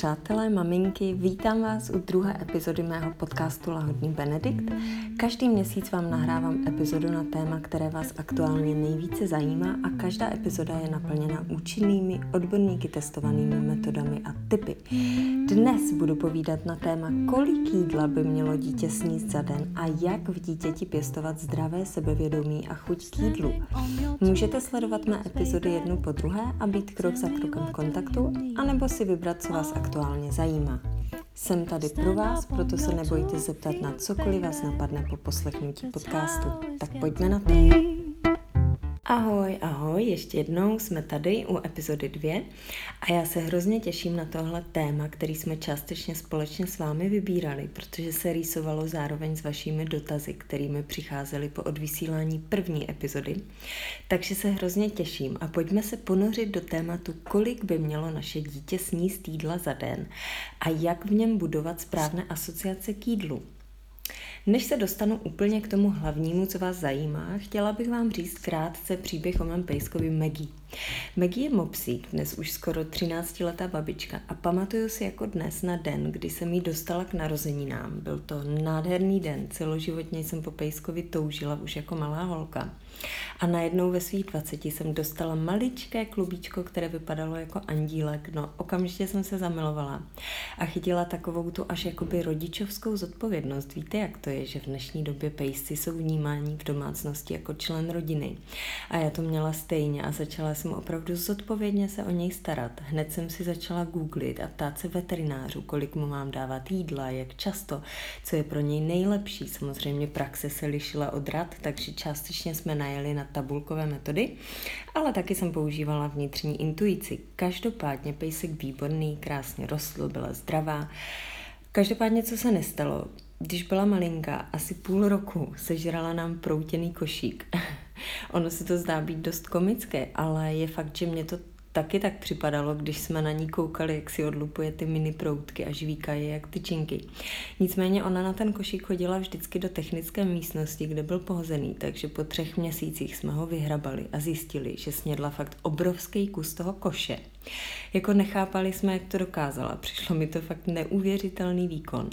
přátelé, maminky, vítám vás u druhé epizody mého podcastu Lahodný Benedikt. Každý měsíc vám nahrávám epizodu na téma, které vás aktuálně nejvíce zajímá a každá epizoda je naplněna účinnými, odborníky testovanými metodami a typy. Dnes budu povídat na téma, kolik jídla by mělo dítě sníst za den a jak v dítěti pěstovat zdravé sebevědomí a chuť k jídlu. Můžete sledovat mé epizody jednu po druhé a být krok za krokem v kontaktu, anebo si vybrat, co vás aktuálně zajímá. Jsem tady pro vás, proto se nebojte zeptat na cokoliv vás napadne po poslechnutí podcastu. Tak pojďme na to. Ahoj, ahoj, ještě jednou jsme tady u epizody 2 a já se hrozně těším na tohle téma, který jsme částečně společně s vámi vybírali, protože se rýsovalo zároveň s vašimi dotazy, kterými přicházely po odvysílání první epizody. Takže se hrozně těším a pojďme se ponořit do tématu, kolik by mělo naše dítě sníst jídla za den a jak v něm budovat správné asociace k jídlu. Než se dostanu úplně k tomu hlavnímu, co vás zajímá, chtěla bych vám říct krátce příběh o mém pejskovi Maggie. Maggie je mopsík, dnes už skoro 13-letá babička a pamatuju si jako dnes na den, kdy jsem jí dostala k narozeninám. Byl to nádherný den, celoživotně jsem po pejskovi toužila už jako malá holka. A najednou ve svých 20 jsem dostala maličké klubíčko, které vypadalo jako andílek. No, okamžitě jsem se zamilovala a chytila takovou tu až jakoby rodičovskou zodpovědnost. Víte, jak to je, že v dnešní době pejsci jsou vnímáni v domácnosti jako člen rodiny. A já to měla stejně a začala jsem opravdu zodpovědně se o něj starat. Hned jsem si začala googlit a ptát se veterinářů, kolik mu mám dávat jídla, jak často, co je pro něj nejlepší. Samozřejmě praxe se lišila od rad, takže částečně jsme najeli na tabulkové metody, ale taky jsem používala vnitřní intuici. Každopádně pejsek výborný, krásně rostl, byla zdravá. Každopádně, co se nestalo, když byla malinká, asi půl roku sežrala nám proutěný košík. ono se to zdá být dost komické, ale je fakt, že mě to taky tak připadalo, když jsme na ní koukali, jak si odlupuje ty mini proutky a žvíká je jak tyčinky. Nicméně ona na ten košík chodila vždycky do technické místnosti, kde byl pohozený, takže po třech měsících jsme ho vyhrabali a zjistili, že snědla fakt obrovský kus toho koše. Jako nechápali jsme, jak to dokázala. Přišlo mi to fakt neuvěřitelný výkon.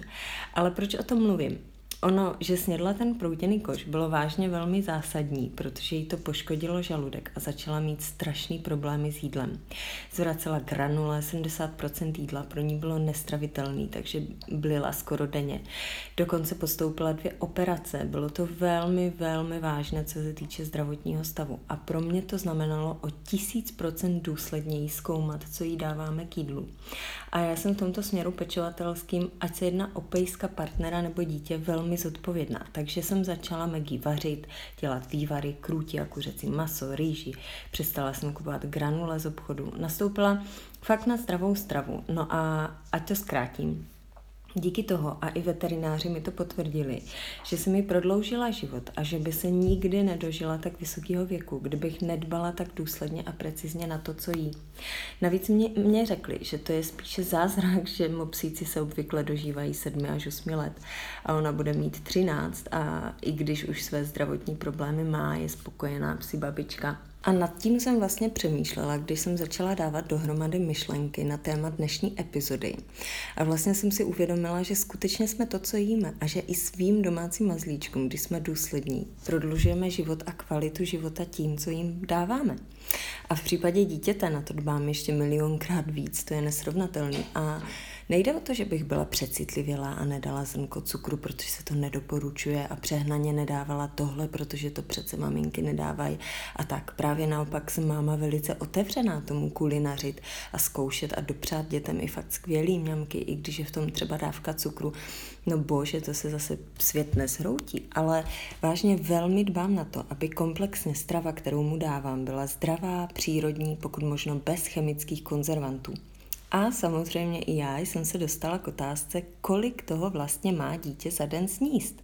Ale proč o tom mluvím? Ono, že snědla ten proutěný koš, bylo vážně velmi zásadní, protože jí to poškodilo žaludek a začala mít strašný problémy s jídlem. Zvracela granule, 70% jídla pro ní bylo nestravitelný, takže blila skoro denně. Dokonce postoupila dvě operace, bylo to velmi, velmi vážné, co se týče zdravotního stavu. A pro mě to znamenalo o tisíc procent důsledněji zkoumat, co jí dáváme k jídlu. A já jsem v tomto směru pečovatelským, ať se jedná o pejska, partnera nebo dítě, velmi zodpovědná. Takže jsem začala Maggie vařit, dělat vývary, krůti a kuřecí maso, rýži. Přestala jsem kupovat granule z obchodu. Nastoupila fakt na zdravou stravu. No a ať to zkrátím, Díky toho a i veterináři mi to potvrdili, že se mi prodloužila život a že by se nikdy nedožila tak vysokého věku, kdybych nedbala tak důsledně a precizně na to, co jí. Navíc mě, mě řekli, že to je spíše zázrak, že mopsíci se obvykle dožívají 7 až 8 let a ona bude mít 13 a i když už své zdravotní problémy má, je spokojená psi babička. A nad tím jsem vlastně přemýšlela, když jsem začala dávat dohromady myšlenky na téma dnešní epizody. A vlastně jsem si uvědomila, že skutečně jsme to, co jíme a že i svým domácím mazlíčkům, když jsme důslední, prodlužujeme život a kvalitu života tím, co jim dáváme. A v případě dítěte na to dbám ještě milionkrát víc, to je nesrovnatelný. A Nejde o to, že bych byla přecitlivělá a nedala zrnko cukru, protože se to nedoporučuje a přehnaně nedávala tohle, protože to přece maminky nedávají. A tak právě naopak jsem máma velice otevřená tomu kulinařit a zkoušet a dopřát dětem i fakt skvělý mňamky, i když je v tom třeba dávka cukru. No bože, to se zase svět nezhroutí, ale vážně velmi dbám na to, aby komplexně strava, kterou mu dávám, byla zdravá, přírodní, pokud možno bez chemických konzervantů. A samozřejmě i já jsem se dostala k otázce, kolik toho vlastně má dítě za den sníst.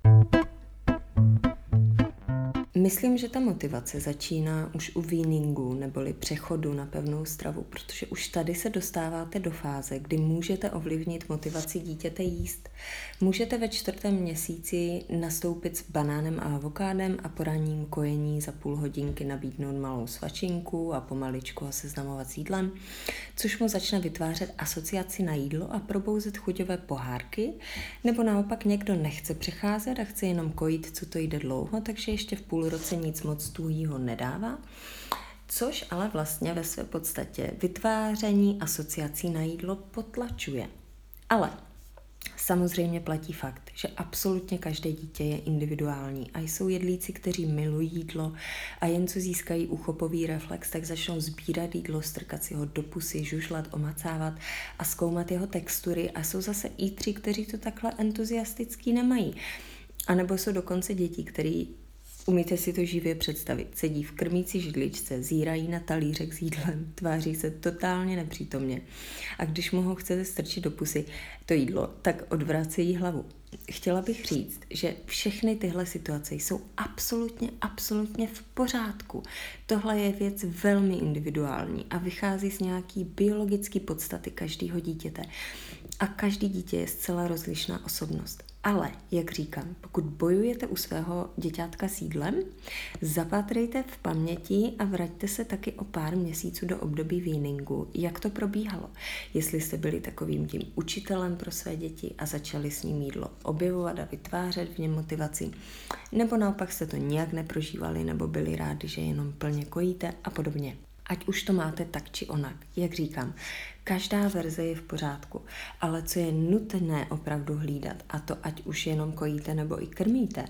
Myslím, že ta motivace začíná už u weaningu neboli přechodu na pevnou stravu, protože už tady se dostáváte do fáze, kdy můžete ovlivnit motivaci dítěte jíst. Můžete ve čtvrtém měsíci nastoupit s banánem a avokádem a po ranním kojení za půl hodinky nabídnout malou svačinku a pomaličku ho seznamovat s jídlem, což mu začne vytvářet asociaci na jídlo a probouzet chuťové pohárky, nebo naopak někdo nechce přecházet a chce jenom kojit, co to jde dlouho, takže ještě v půl roce nic moc tuhýho nedává, což ale vlastně ve své podstatě vytváření asociací na jídlo potlačuje. Ale Samozřejmě platí fakt, že absolutně každé dítě je individuální a jsou jedlíci, kteří milují jídlo a jen co získají uchopový reflex, tak začnou sbírat jídlo, strkat si ho do pusy, žužlat, omacávat a zkoumat jeho textury a jsou zase i tři, kteří to takhle entuziastický nemají. A nebo jsou dokonce děti, který Umíte si to živě představit. Sedí v krmící židličce, zírají na talířek s jídlem, tváří se totálně nepřítomně. A když mu ho chcete strčit do pusy to jídlo, tak odvracejí hlavu. Chtěla bych říct, že všechny tyhle situace jsou absolutně, absolutně v pořádku. Tohle je věc velmi individuální a vychází z nějaký biologické podstaty každého dítěte. A každý dítě je zcela rozlišná osobnost. Ale, jak říkám, pokud bojujete u svého děťátka s jídlem, zapatrejte v paměti a vraťte se taky o pár měsíců do období weaningu, jak to probíhalo. Jestli jste byli takovým tím učitelem pro své děti a začali s ním jídlo objevovat a vytvářet v něm motivaci, nebo naopak jste to nijak neprožívali nebo byli rádi, že jenom plně kojíte a podobně. Ať už to máte tak či onak, jak říkám, každá verze je v pořádku, ale co je nutné opravdu hlídat, a to ať už jenom kojíte nebo i krmíte,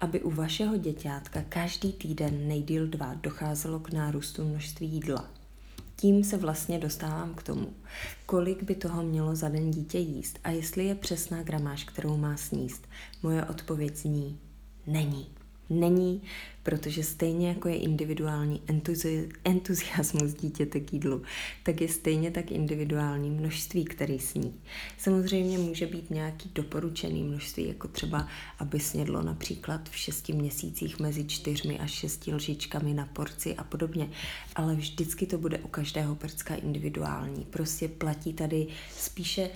aby u vašeho děťátka každý týden nejdíl dva docházelo k nárůstu množství jídla. Tím se vlastně dostávám k tomu, kolik by toho mělo za den dítě jíst a jestli je přesná gramáž, kterou má sníst. Moje odpověď zní není není, protože stejně jako je individuální entuzi- entuziasmus dítěte k jídlu, tak je stejně tak individuální množství, který sní. Samozřejmě může být nějaký doporučený množství, jako třeba, aby snědlo například v šesti měsících mezi čtyřmi až šesti lžičkami na porci a podobně, ale vždycky to bude u každého prcka individuální. Prostě platí tady spíše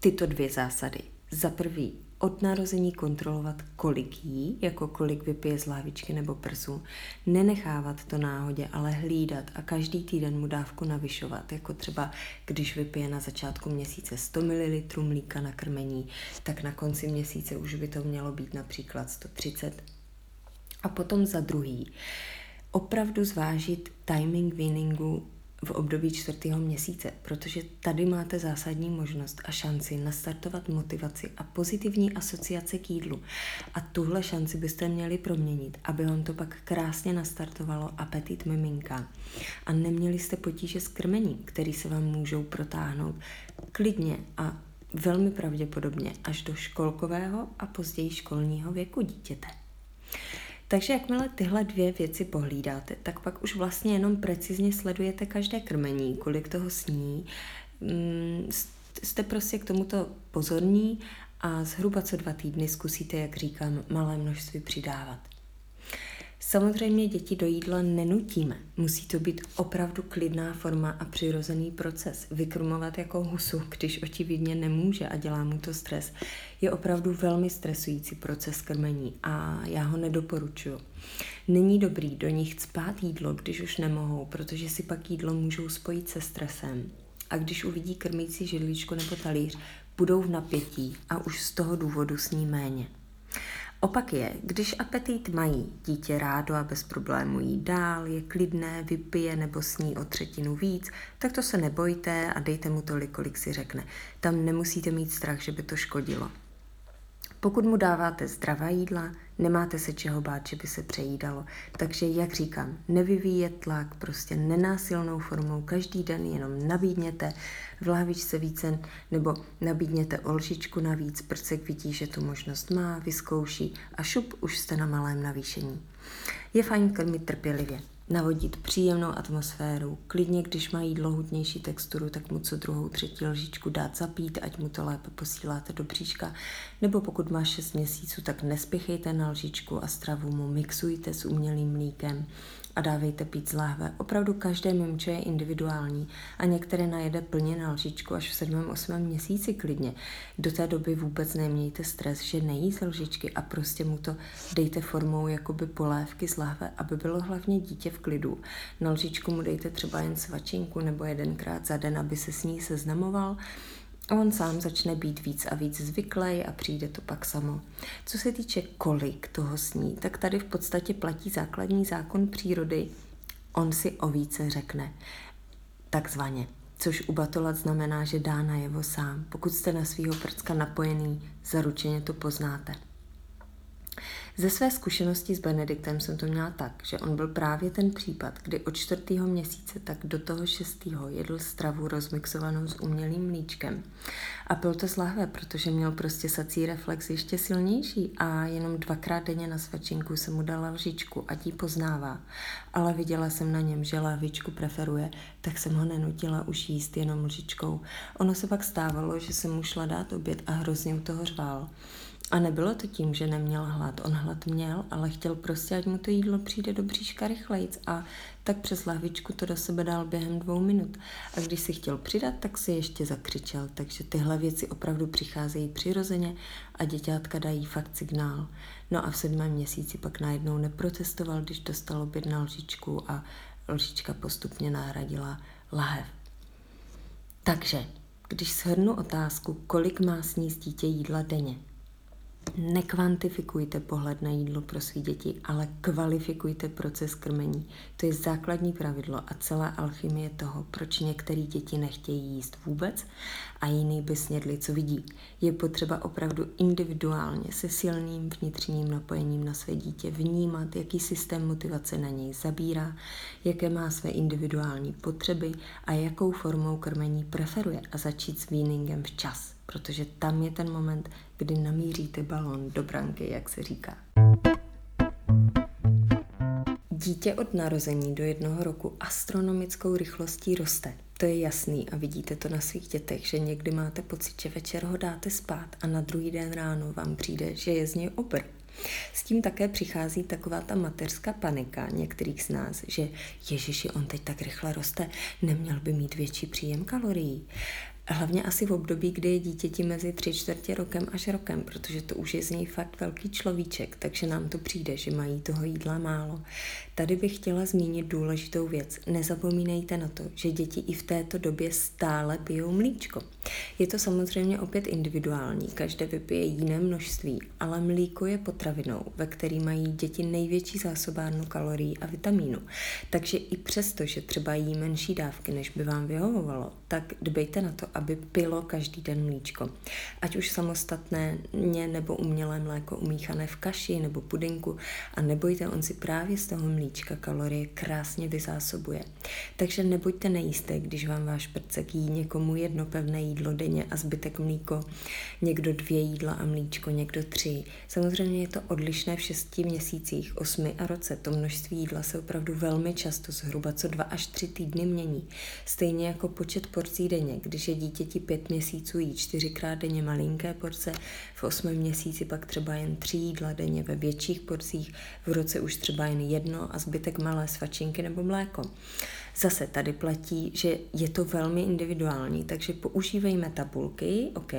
tyto dvě zásady. Za prvý, od narození kontrolovat, kolik jí, jako kolik vypije z lávičky nebo prsu, nenechávat to náhodě, ale hlídat a každý týden mu dávku navyšovat, jako třeba když vypije na začátku měsíce 100 ml mlíka na krmení, tak na konci měsíce už by to mělo být například 130. A potom za druhý, opravdu zvážit timing weaningu v období čtvrtého měsíce, protože tady máte zásadní možnost a šanci nastartovat motivaci a pozitivní asociace k jídlu. A tuhle šanci byste měli proměnit, aby on to pak krásně nastartovalo apetit miminka. A neměli jste potíže s krmením, který se vám můžou protáhnout klidně a velmi pravděpodobně až do školkového a později školního věku dítěte. Takže jakmile tyhle dvě věci pohlídáte, tak pak už vlastně jenom precizně sledujete každé krmení, kolik toho sní. Mm, jste prostě k tomuto pozorní a zhruba co dva týdny zkusíte, jak říkám, malé množství přidávat. Samozřejmě děti do jídla nenutíme. Musí to být opravdu klidná forma a přirozený proces. Vykrmovat jako husu, když očividně nemůže a dělá mu to stres, je opravdu velmi stresující proces krmení a já ho nedoporučuji. Není dobrý do nich spát jídlo, když už nemohou, protože si pak jídlo můžou spojit se stresem. A když uvidí krmící židličku nebo talíř, budou v napětí a už z toho důvodu sní méně. Opak je, když apetit mají, dítě rádo a bez problémů jí dál, je klidné, vypije nebo sní o třetinu víc, tak to se nebojte a dejte mu tolik, kolik si řekne. Tam nemusíte mít strach, že by to škodilo. Pokud mu dáváte zdravá jídla, nemáte se čeho bát, že by se přejídalo. Takže, jak říkám, nevyvíjet tlak, prostě nenásilnou formou, každý den jenom nabídněte v lávičce více, nebo nabídněte olžičku navíc, prcek vidí, že tu možnost má, vyzkouší a šup, už jste na malém navýšení. Je fajn krmit trpělivě. Navodit příjemnou atmosféru. Klidně, když má jídlo hutnější texturu, tak mu co druhou, třetí lžičku dát zapít, ať mu to lépe posíláte do bříška. Nebo pokud má 6 měsíců, tak nespěchejte na lžičku a stravu mu mixujte s umělým mlíkem a dávejte pít z láhve. Opravdu každé mimče je individuální a některé najede plně na lžičku až v 7. 8. měsíci klidně. Do té doby vůbec nemějte stres, že nejí z lžičky a prostě mu to dejte formou jakoby polévky z láhve, aby bylo hlavně dítě v klidu. Na lžičku mu dejte třeba jen svačinku nebo jedenkrát za den, aby se s ní seznamoval on sám začne být víc a víc zvyklý a přijde to pak samo. Co se týče kolik toho sní, tak tady v podstatě platí základní zákon přírody. On si o více řekne. Takzvaně. Což u batolat znamená, že dá najevo sám. Pokud jste na svého prcka napojený, zaručeně to poznáte. Ze své zkušenosti s Benediktem jsem to měla tak, že on byl právě ten případ, kdy od čtvrtého měsíce tak do toho šestého jedl stravu rozmixovanou s umělým mlíčkem. A byl to zláhve, protože měl prostě sací reflex ještě silnější a jenom dvakrát denně na svačinku se mu dala lžičku a tí poznává. Ale viděla jsem na něm, že lahvičku preferuje, tak jsem ho nenutila už jíst jenom lžičkou. Ono se pak stávalo, že jsem mu šla dát oběd a hrozně u toho řval. A nebylo to tím, že neměl hlad. On hlad měl, ale chtěl prostě, ať mu to jídlo přijde do bříška rychlejc a tak přes lahvičku to do sebe dal během dvou minut. A když si chtěl přidat, tak si ještě zakřičel. Takže tyhle věci opravdu přicházejí přirozeně a děťátka dají fakt signál. No a v sedmém měsíci pak najednou neprotestoval, když dostal oběd na lžičku a lžička postupně nahradila lahev. Takže, když shrnu otázku, kolik má sníst dítě jídla denně, Nekvantifikujte pohled na jídlo pro své děti, ale kvalifikujte proces krmení. To je základní pravidlo a celá alchymie toho, proč některé děti nechtějí jíst vůbec a jiný by snědli, co vidí. Je potřeba opravdu individuálně se silným vnitřním napojením na své dítě vnímat, jaký systém motivace na něj zabírá, jaké má své individuální potřeby a jakou formou krmení preferuje a začít s weaningem včas protože tam je ten moment, kdy namíříte balon do branky, jak se říká. Dítě od narození do jednoho roku astronomickou rychlostí roste. To je jasný a vidíte to na svých dětech, že někdy máte pocit, že večer ho dáte spát a na druhý den ráno vám přijde, že je z něj obr. S tím také přichází taková ta mateřská panika některých z nás, že Ježiši, on teď tak rychle roste, neměl by mít větší příjem kalorií. Hlavně asi v období, kdy je dítěti mezi tři čtvrtě rokem až rokem, protože to už je z něj fakt velký človíček, takže nám to přijde, že mají toho jídla málo. Tady bych chtěla zmínit důležitou věc. Nezapomínejte na to, že děti i v této době stále pijou mlíčko. Je to samozřejmě opět individuální, každé vypije jiné množství, ale mlíko je potravinou, ve které mají děti největší zásobárnu kalorií a vitamínu. Takže i přesto, že třeba jí menší dávky, než by vám vyhovovalo, tak dbejte na to, aby pilo každý den mlíčko. Ať už samostatné nebo umělé mléko umíchané v kaši nebo pudinku a nebojte, on si právě z toho mlíčka kalorie krásně vyzásobuje. Takže nebuďte nejisté, když vám váš prcek jí někomu jedno pevné jídlo denně a zbytek mlíko, někdo dvě jídla a mlíčko, někdo tři. Samozřejmě je to odlišné v šesti měsících, osmi a roce. To množství jídla se opravdu velmi často, zhruba co dva až tři týdny mění. Stejně jako počet porcí denně. Když je dítěti pět měsíců jí čtyřikrát denně malinké porce, v osmém měsíci pak třeba jen tři jídla denně ve větších porcích, v roce už třeba jen jedno a zbytek malé svačinky nebo mléko. Zase tady platí, že je to velmi individuální, takže používejme tabulky, OK,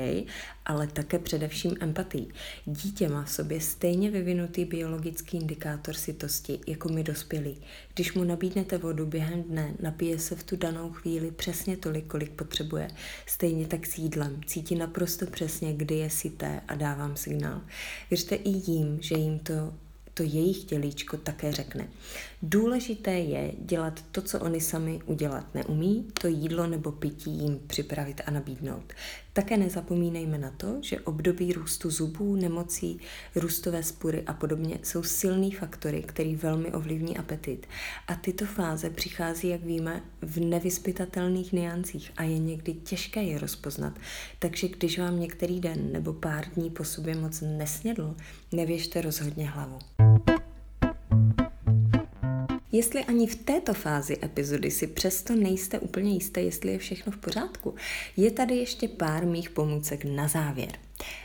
ale také především empatii. Dítě má v sobě stejně vyvinutý biologický indikátor sytosti, jako my dospělí. Když mu nabídnete vodu během dne, napije se v tu danou chvíli přesně tolik, kolik potřebuje. Stejně tak s jídlem. Cítí naprosto přesně, kdy je syté a dávám signál. Věřte i jim, že jim to to jejich tělíčko také řekne. Důležité je dělat to, co oni sami udělat neumí, to jídlo nebo pití jim připravit a nabídnout. Také nezapomínejme na to, že období růstu zubů, nemocí, růstové spury a podobně jsou silný faktory, který velmi ovlivní apetit. A tyto fáze přichází, jak víme, v nevyspytatelných niancích a je někdy těžké je rozpoznat. Takže když vám některý den nebo pár dní po sobě moc nesnědl, nevěžte rozhodně hlavu. Jestli ani v této fázi epizody si přesto nejste úplně jisté, jestli je všechno v pořádku, je tady ještě pár mých pomůcek na závěr.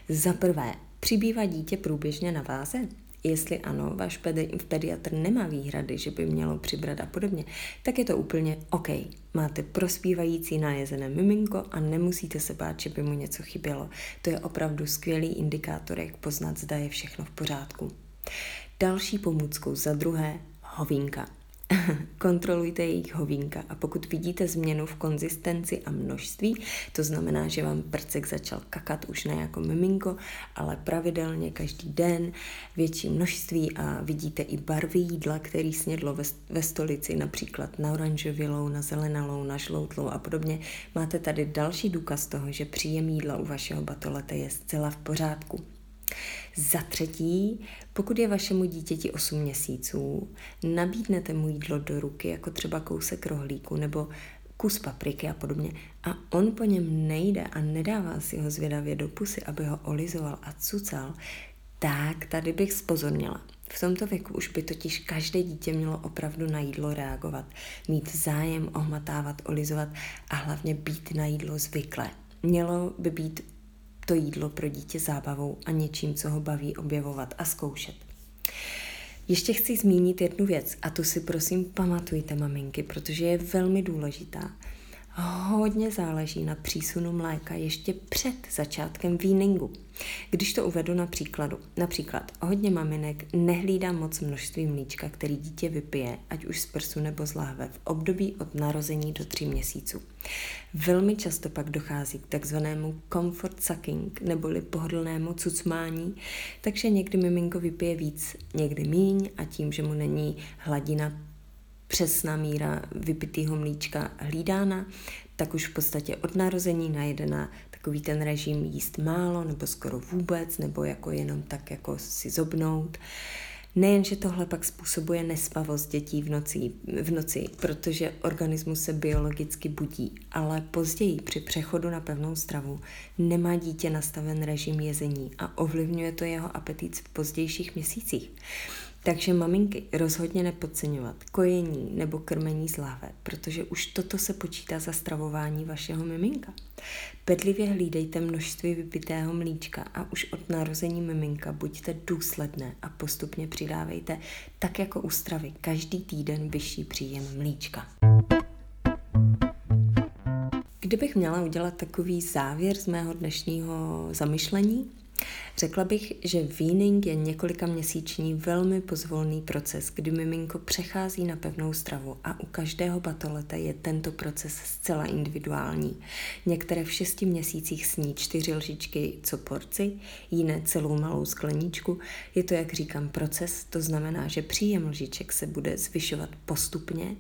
Za prvé, přibývá dítě průběžně na váze? Jestli ano, váš pedi- pediatr nemá výhrady, že by mělo přibrat a podobně, tak je to úplně OK. Máte prospívající najezené miminko a nemusíte se bát, že by mu něco chybělo. To je opravdu skvělý indikátor, jak poznat, zda je všechno v pořádku. Další pomůckou za druhé, hovínka. Kontrolujte jejich hovínka a pokud vidíte změnu v konzistenci a množství, to znamená, že vám prcek začal kakat už ne jako miminko, ale pravidelně každý den větší množství a vidíte i barvy jídla, který snědlo ve, ve stolici, například na oranžovilou, na zelenalou, na žloutlou a podobně, máte tady další důkaz toho, že příjem jídla u vašeho batolete je zcela v pořádku. Za třetí, pokud je vašemu dítěti 8 měsíců, nabídnete mu jídlo do ruky, jako třeba kousek rohlíku nebo kus papriky a podobně, a on po něm nejde a nedává si ho zvědavě do pusy, aby ho olizoval a cucal, tak tady bych spozornila. V tomto věku už by totiž každé dítě mělo opravdu na jídlo reagovat, mít zájem, ohmatávat, olizovat a hlavně být na jídlo zvyklé. Mělo by být to jídlo pro dítě zábavou a něčím, co ho baví objevovat a zkoušet. Ještě chci zmínit jednu věc a tu si prosím pamatujte, maminky, protože je velmi důležitá hodně záleží na přísunu mléka ještě před začátkem výningu. Když to uvedu na příkladu, například hodně maminek nehlídá moc množství mlíčka, který dítě vypije, ať už z prsu nebo z láhve, v období od narození do tří měsíců. Velmi často pak dochází k takzvanému comfort sucking, neboli pohodlnému cucmání, takže někdy miminko vypije víc, někdy míň a tím, že mu není hladina přesná míra vypitého mlíčka hlídána, tak už v podstatě od narození najde na takový ten režim jíst málo nebo skoro vůbec, nebo jako jenom tak jako si zobnout. Nejenže tohle pak způsobuje nespavost dětí v noci, v noci, protože organismus se biologicky budí, ale později při přechodu na pevnou stravu nemá dítě nastaven režim jezení a ovlivňuje to jeho apetit v pozdějších měsících. Takže maminky rozhodně nepodceňovat kojení nebo krmení z láve, protože už toto se počítá za stravování vašeho miminka. Bedlivě hlídejte množství vypitého mlíčka a už od narození miminka buďte důsledné a postupně přidávejte, tak jako u stravy, každý týden vyšší příjem mlíčka. Kdybych měla udělat takový závěr z mého dnešního zamyšlení, Řekla bych, že weaning je několika měsíční velmi pozvolný proces, kdy miminko přechází na pevnou stravu a u každého batoleta je tento proces zcela individuální. Některé v šesti měsících sní čtyři lžičky co porci, jiné celou malou skleničku. Je to, jak říkám, proces, to znamená, že příjem lžiček se bude zvyšovat postupně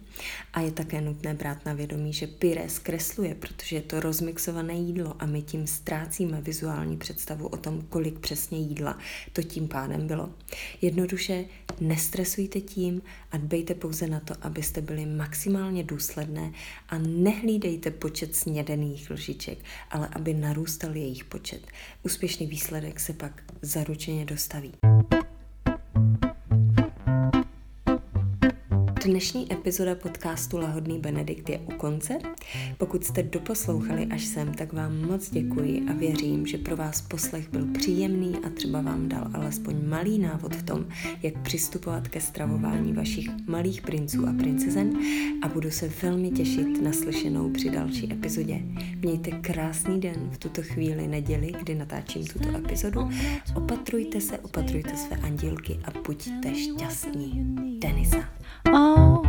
a je také nutné brát na vědomí, že pyré zkresluje, protože je to rozmixované jídlo a my tím ztrácíme vizuální představu o tom, kolik přesně jídla to tím pádem bylo. Jednoduše nestresujte tím a dbejte pouze na to, abyste byli maximálně důsledné a nehlídejte počet snědených lžiček, ale aby narůstal jejich počet. Úspěšný výsledek se pak zaručeně dostaví. Dnešní epizoda podcastu Lahodný Benedikt je u konce. Pokud jste doposlouchali až sem, tak vám moc děkuji a věřím, že pro vás poslech byl příjemný a třeba vám dal alespoň malý návod v tom, jak přistupovat ke stravování vašich malých princů a princezen a budu se velmi těšit na slyšenou při další epizodě. Mějte krásný den v tuto chvíli neděli, kdy natáčím tuto epizodu. Opatrujte se, opatrujte své andílky a buďte šťastní. Denisa. 哦。